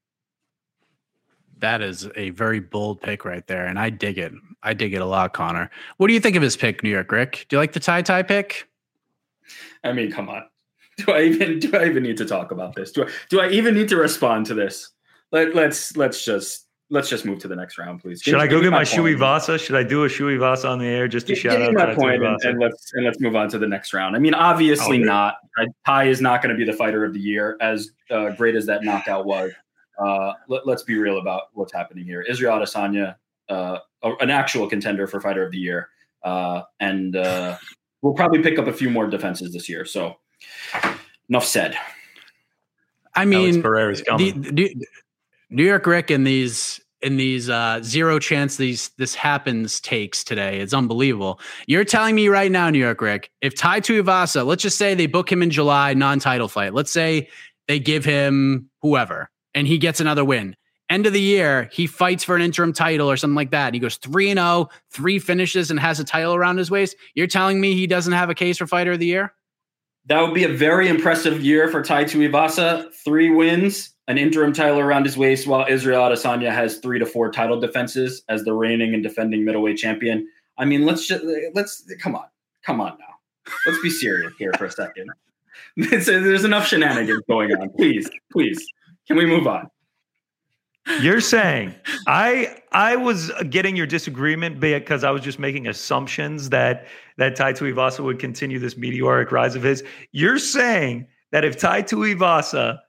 That is a very bold pick right there. And I dig it. I dig it a lot, Connor. What do you think of his pick, New York Rick? Do you like the tie tie pick? I mean, come on. Do I even do I even need to talk about this? Do I do I even need to respond to this? Let, let's let's just let's just move to the next round, please. Should I go get my point. Shui Vasa? Should I do a Shui Vasa on the air just to Give, shout give out my Ty point and, and let's and let's move on to the next round. I mean, obviously Oh, not. Right? Ty is not going to be the fighter of the year, as uh, great as that knockout was. Uh, let, us be real about what's happening here. Israel Adesanya, uh, a- an actual contender for fighter of the year, uh, and uh, we'll probably pick up a few more defenses this year. So enough said. I mean, Pereira's coming. The, the, New York Rick in these in these uh, zero chance these this happens takes today. It's unbelievable. You're telling me right now, New York Rick, if Tai Tuivasa, let's just say they book him in July, non-title fight. Let's say they give him whoever, and he gets another win. End of the year, he fights for an interim title or something like that. And he goes 3 and 0, three finishes, and has a title around his waist. You're telling me he doesn't have a case for fighter of the year? That would be a very impressive year for Tai Tuivasa. Three wins, an interim title around his waist, while Israel Adesanya has three to four title defenses as the reigning and defending middleweight champion. I mean, let's just let's come on, come on now. Let's be serious here for a second. There's enough shenanigans going on. Please, please, can we move on? You're saying I I was getting your disagreement because I was just making assumptions that that Tai Tuivasa would continue this meteoric rise of his. You're saying that if Tai Tuivasa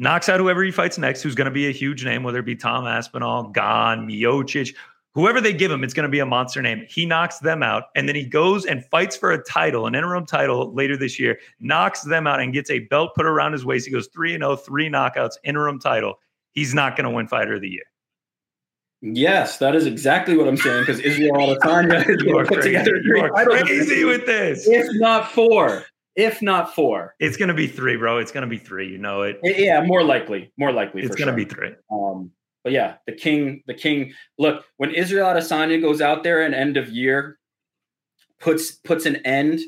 knocks out whoever he fights next, who's going to be a huge name, whether it be Tom Aspinall, Gane, Miocic, whoever they give him, it's going to be a monster name. He knocks them out, and then he goes and fights for a title, an interim title later this year, knocks them out, and gets a belt put around his waist. He goes 3 0, three knockouts, interim title he's not going to win Fighter of the Year. Yes, that is exactly what I'm saying because Israel Adesanya is going to put crazy. together three. You are crazy with this. If not four, if not four, it's going to be three, bro. It's going to be three. You know it. Yeah, more likely, more likely. It's going to sure. be three. Um, but yeah, the king, the king. Look, when Israel Adesanya goes out there and end of year puts puts an end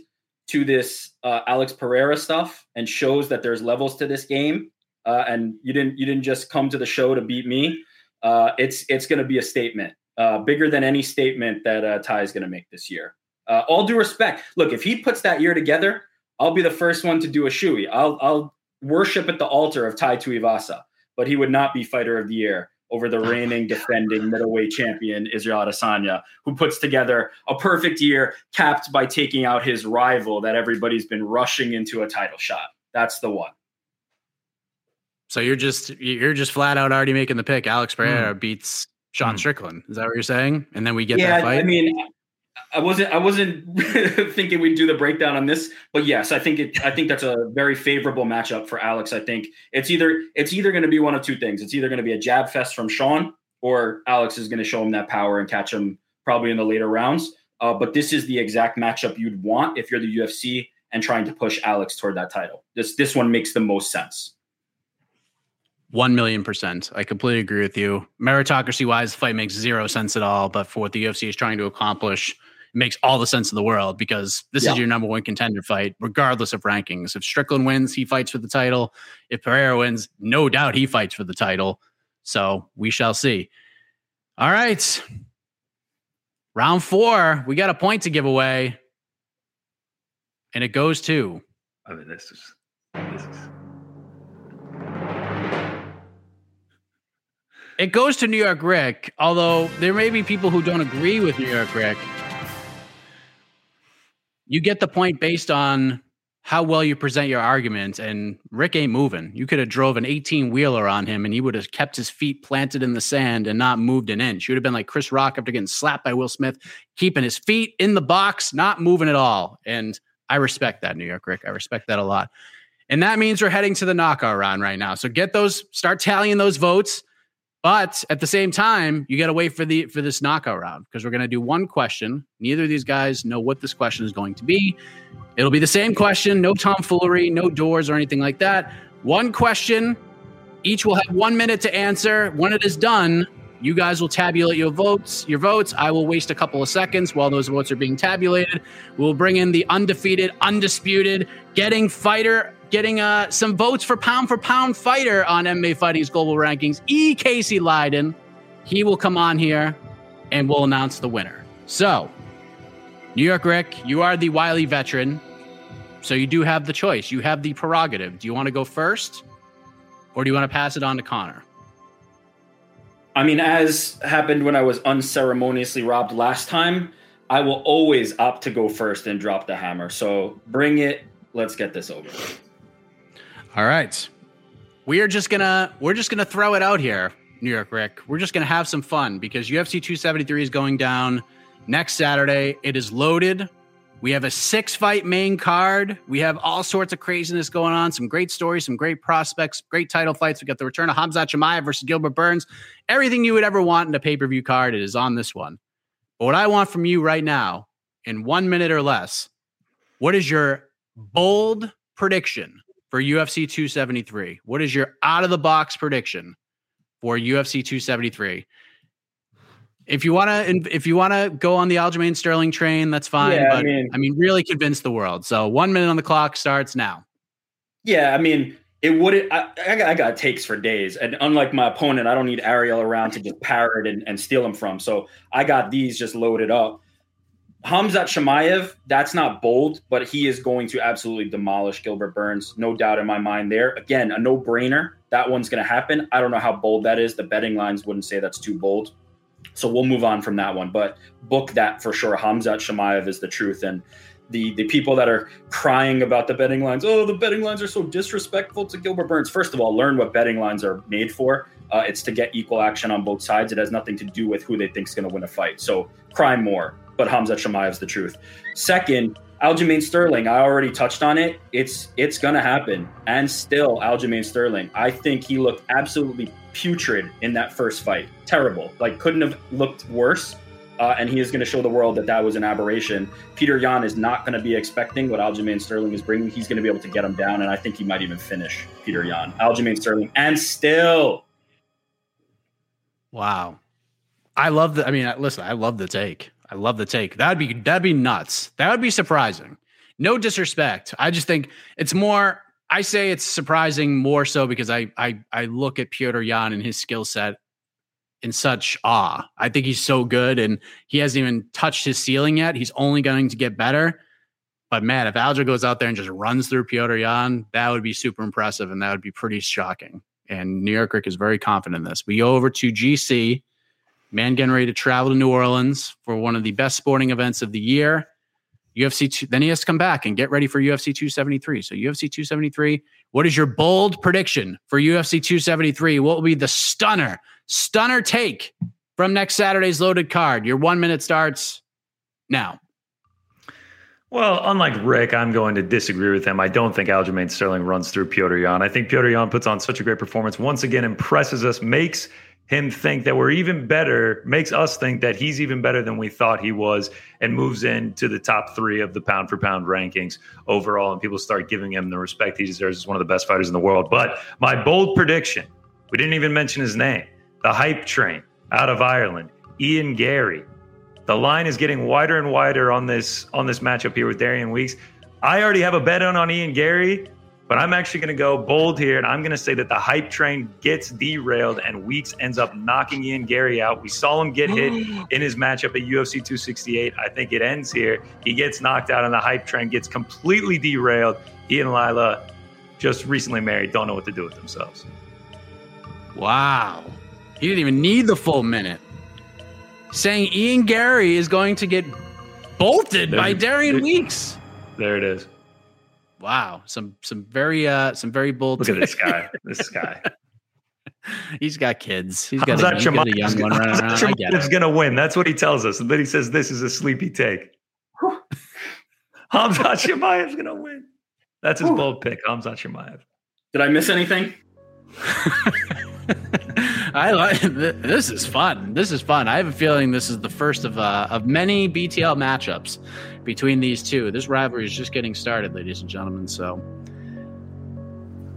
to this uh, Alex Pereira stuff and shows that there's levels to this game uh, and you didn't you didn't just come to the show to beat me. Uh, it's it's going to be a statement uh, bigger than any statement that uh, Tai is going to make this year. Uh, all due respect, look, if he puts that year together, I'll be the first one to do a shui. I'll I'll worship at the altar of Tai Tuivasa, but he would not be fighter of the year over the reigning defending middleweight champion Israel Adesanya, who puts together a perfect year, capped by taking out his rival that everybody's been rushing into a title shot. That's the one. So you're just you're just flat out already making the pick. Alex Pereira mm. beats Sean mm. Strickland. Is that what you're saying? And then we get yeah, that fight. I mean, I wasn't I wasn't thinking we'd do the breakdown on this, but yes, I think it I think that's a very favorable matchup for Alex. I think it's either it's either going to be one of two things. It's either going to be a jab fest from Sean, or Alex is going to show him that power and catch him probably in the later rounds. Uh, but this is the exact matchup you'd want if you're the UFC and trying to push Alex toward that title. This this one makes the most sense. One million percent. I completely agree with you. Meritocracy wise, the fight makes zero sense at all. But for what the UFC is trying to accomplish, makes all the sense in the world because this yeah. is your number one contender fight, regardless of rankings. If Strickland wins, he fights for the title. If Pereira wins, no doubt he fights for the title. So we shall see. All right. Round four, we got a point to give away. And it goes to. I mean, this is this is It goes to New York Rick, although there may be people who don't agree with New York Rick. You get the point based on how well you present your argument, and Rick ain't moving. You could have drove an 18 wheeler on him, and he would have kept his feet planted in the sand and not moved an inch. You would have been like Chris Rock after getting slapped by Will Smith, keeping his feet in the box, not moving at all. And I respect that, New York Rick. I respect that a lot. And that means we're heading to the knockout round right now. So get those, start tallying those votes. But at the same time, you got to wait for the for this knockout round because we're going to do one question. Neither of these guys know what this question is going to be. It'll be the same question, no tomfoolery, no doors or anything like that. One question. Each will have one minute to answer. When it is done, you guys will tabulate your votes. Your votes. I will waste a couple of seconds while those votes are being tabulated. We'll bring in the undefeated, undisputed, getting fighter getting uh, some votes for pound for pound fighter on MMA Fighting's global rankings, E. Casey Leydon. He will come on here and we'll announce the winner. So, New York Rick, you are the wily veteran. So you do have the choice. You have the prerogative. Do you want to go first or do you want to pass it on to Connor? I mean, as happened when I was unceremoniously robbed last time, I will always opt to go first and drop the hammer. So bring it. Let's get this over. All right. We are just gonna we're just gonna throw it out here, New York Rick. We're just gonna have some fun because UFC 273 is going down next Saturday. It is loaded. We have a six fight main card. We have all sorts of craziness going on. Some great stories, some great prospects, great title fights. We got the return of Khamzat Chimaev versus Gilbert Burns. Everything you would ever want in a pay per view card it is on this one. But what I want from you right now, in one minute or less, what is your bold prediction for UFC 273? What is your out of the box prediction for UFC 273? If you want to, if you want to go on the Aljamain Sterling train, that's fine. Yeah, I but I mean, mean- really convince the world. So one minute on the clock starts now. Yeah, I mean, it would. I, I, got, I got takes for days, and unlike my opponent, I don't need Ariel around to just parrot and, and steal them from. So I got these just loaded up. Khamzat Chimaev, that's not bold, but he is going to absolutely demolish Gilbert Burns, no doubt in my mind. There again, a no-brainer. That one's going to happen. I don't know how bold that is. The betting lines wouldn't say that's too bold. So we'll move on from that one, but book that for sure. Khamzat Chimaev is the truth, and the the people that are crying about the betting lines. Oh, the betting lines are so disrespectful to Gilbert Burns. First of all, learn what betting lines are made for. Uh, it's to get equal action on both sides. It has nothing to do with who they think is going to win a fight. So cry more, but Khamzat Chimaev is the truth. Second, Aljamain Sterling. I already touched on it. It's it's going to happen, and still Aljamain Sterling. I think he looked absolutely putrid in that first fight. Terrible. Like couldn't have looked worse. Uh, and he is going to show the world that that was an aberration. Petr Yan is not going to be expecting what Aljamain Sterling is bringing. He's going to be able to get him down, and I think he might even finish Petr Yan. Aljamain Sterling, and still, Wow. I love the I mean, listen, I love the take. I love the take. That'd be that'd be nuts. That would be surprising. No disrespect. I just think it's more I say it's surprising more so because I I I look at Petr Yan and his skill set in such awe. I think he's so good and he hasn't even touched his ceiling yet. He's only going to get better. But man, if Aljo goes out there and just runs through Petr Yan, that would be super impressive and that would be pretty shocking. And New York Rick is very confident in this. We go over to GC. Man getting ready to travel to New Orleans for one of the best sporting events of the year. UFC two, then he has to come back and get ready for UFC 273. So UFC 273, what is your bold prediction for UFC 273? What will be the stunner, stunner take from next Saturday's loaded card? Your one minute starts now. Well, unlike Rick, I'm going to disagree with him. I don't think Aljamain Sterling runs through Petr Yan. I think Petr Yan puts on such a great performance. Once again, impresses us, makes him think that we're even better, makes us think that he's even better than we thought he was, and moves into the top three of the pound for pound rankings overall. And people start giving him the respect he deserves as one of the best fighters in the world. But my bold prediction we didn't even mention his name the hype train out of Ireland, Ian Garry. The line is getting wider and wider on this on this matchup here with Darian Weekes. I already have a bet on on Ian Garry, but I'm actually going to go bold here, and I'm going to say that the hype train gets derailed, and Weekes ends up knocking Ian Garry out. We saw him get hit in his matchup at UFC 268. I think it ends here. He gets knocked out, and the hype train gets completely derailed. He and Lila, just recently married, don't know what to do with themselves. Wow. He didn't even need the full minute. Saying Ian Garry is going to get bolted by Darian there- Weekes. There it is. Wow, some some very uh some very bold. Look at this guy. This guy. He's got kids. He's got, Hamzat a, he's got a young one gonna- running around. Hamzat I get it. gonna win. That's what he tells us. And then he says this is a sleepy take. Khamzat Chimaev's gonna win. That's his Whew. bold pick. Khamzat Chimaev. did I miss anything? I like this is fun. This is fun. I have a feeling this is the first of uh, of many BTL matchups between these two. This rivalry is just getting started, ladies and gentlemen. So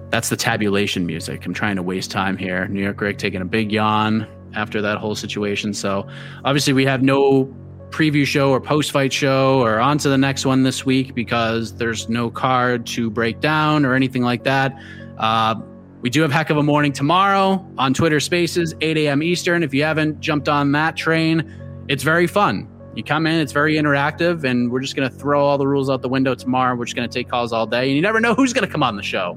that's the tabulation music. I'm trying to waste time here. New York Rick taking a big yawn after that whole situation. So obviously we have no preview show or post fight show or on to the next one this week because there's no card to break down or anything like that. Uh, we do have heck of a morning tomorrow on Twitter Spaces, 8 a.m. Eastern. If you haven't jumped on that train, it's very fun. You come in, it's very interactive, and we're just going to throw all the rules out the window tomorrow. We're just going to take calls all day, and you never know who's going to come on the show.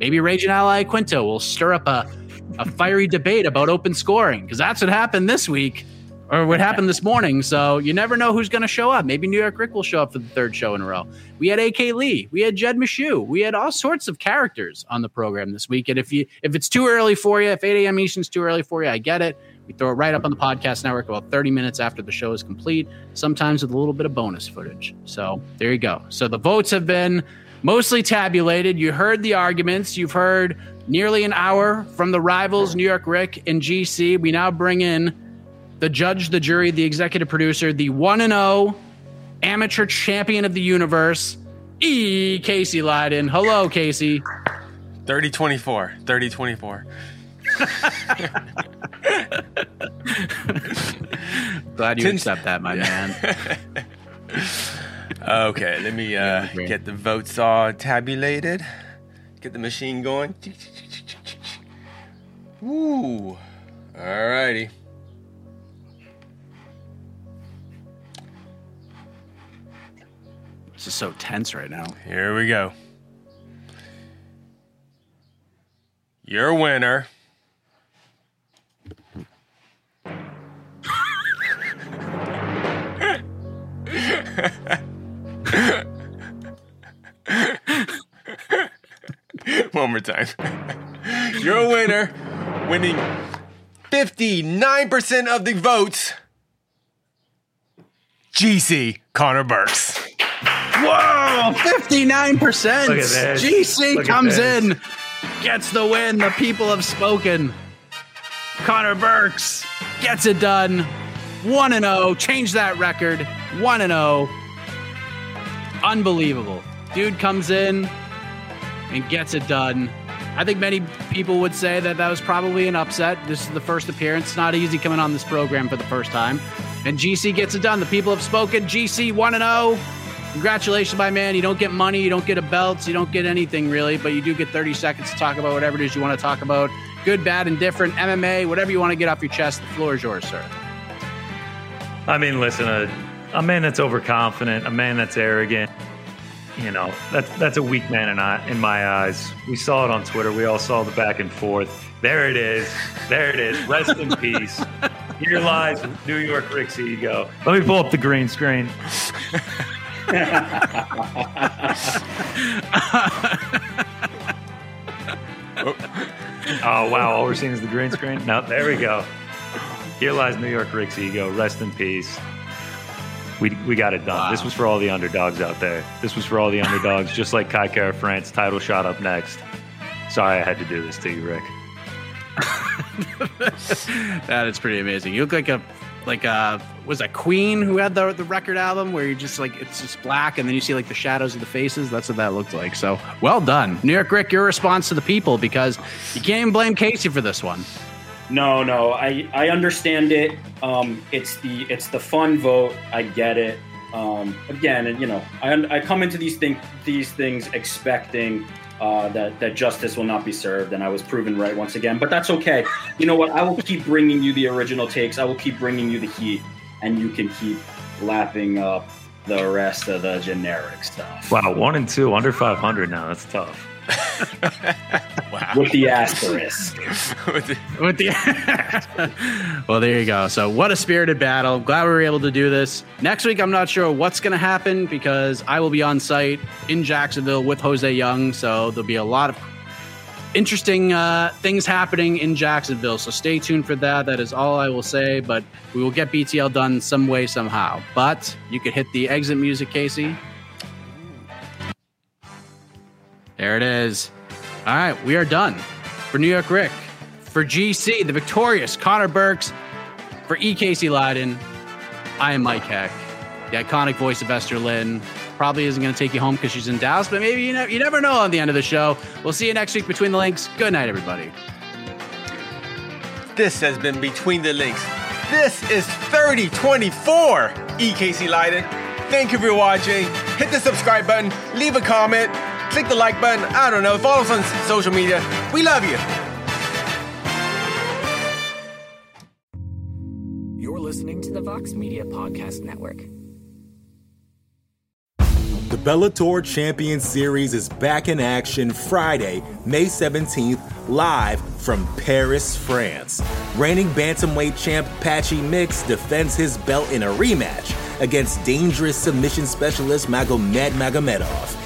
Maybe Raging Al Iaquinta will stir up a, a fiery debate about open scoring because that's what happened this week or what happened this morning. So you never know who's going to show up. Maybe New York Rick will show up for the third show in a row. We had AK Lee, we had Jed Meshew, we had all sorts of characters on the program this week. And if you if it's too early for you, if 8 a.m. Eastern's too early for you, I get it. We throw it right up on the podcast network about 30 minutes after the show is complete, sometimes with a little bit of bonus footage. So there you go. So the votes have been mostly tabulated. You heard the arguments. You've heard nearly an hour from the rivals, New York Rick and GC. We now bring in the judge, the jury, the executive producer, the 1 and 0 amateur champion of the universe, E. Casey Leydon. Hello, Casey. 30 24. 30 24. Glad you accept that, my man. okay, let me uh, get the votes all tabulated. Get the machine going. Woo. Alrighty. This is so tense right now. Here we go. Your winner. One more time. Your winner, winning 59% of the votes. GC Connor Burks. Whoa, 59%. Look at this. GC Look comes in, gets the win. The people have spoken. Connor Burks gets it done. 1 and 0. Change that record. 1 and 0. Unbelievable. Dude comes in and gets it done. I think many people would say that that was probably an upset. This is the first appearance. It's not easy coming on this program for the first time. And GC gets it done. The people have spoken. GC 1 and 0. Congratulations, my man. You don't get money, you don't get a belt, you don't get anything really, but you do get 30 seconds to talk about whatever it is you want to talk about. Good, bad, and different, MMA, whatever you want to get off your chest. The floor is yours, sir. I mean, listen, a, a man that's overconfident, a man that's arrogant, you know, that's that's a weak man in, I, in my eyes. We saw it on Twitter. We all saw the back and forth. There it is. There it is. Rest in peace. Here lies New York Rick's ego. Let me pull up the green screen. Oh. oh wow! All we're seeing is the green screen. No, there we go. Here lies New York Rick's ego. Rest in peace. We, we got it done. This was for all the underdogs out there. This was for all the underdogs, just like Kai Kara France. Title shot up next. Sorry I had to do this to you, Rick. That is pretty amazing. You look like a like uh was a Queen who had the the record album where you just like it's just black and then you see like the shadows of the faces. That's what that looked like. So well done, New York Rick. Your response to the people because you can't even blame Casey for this one. No, no, I I understand it. Um, it's the it's the fun vote. I get it. Um, again, and you know, I I come into these thing these things expecting uh, that that justice will not be served, and I was proven right once again. But that's okay. You know what? I will keep bringing you the original takes. I will keep bringing you the heat, and you can keep lapping up the rest of the generic stuff. Wow, one and two under 500 now. That's tough. With the asterisk. with the well there you go. So what a spirited battle. Glad we were able to do this. Next week i'm not sure what's going to happen because i will be on site in jacksonville with jose young so there'll be a lot of interesting uh, things happening in jacksonville. So stay tuned for that. That is all i will say but we will get btl done some way somehow. But you could hit the exit music casey there it is all right, we are done. For New York Rick, for GC, the victorious Connor Burks, for E. Casey Leydon, I am Mike Heck, the iconic voice of Esther Lin. Probably isn't going to take you home because she's in Dallas, but maybe you, ne- you never know on the end of the show. We'll see you next week between the links. Good night, everybody. This has been Between the Links. This is 3024 EKC Leydon. Thank you for watching. Hit the subscribe button, leave a comment, click the like button. I don't know. Follow us on social media. We love you. You're listening to the Vox Media Podcast Network. The Bellator Champion Series is back in action Friday, May 17th, live from Paris, France. Reigning bantamweight champ Patchy Mix defends his belt in a rematch against dangerous submission specialist Magomed Magomedov.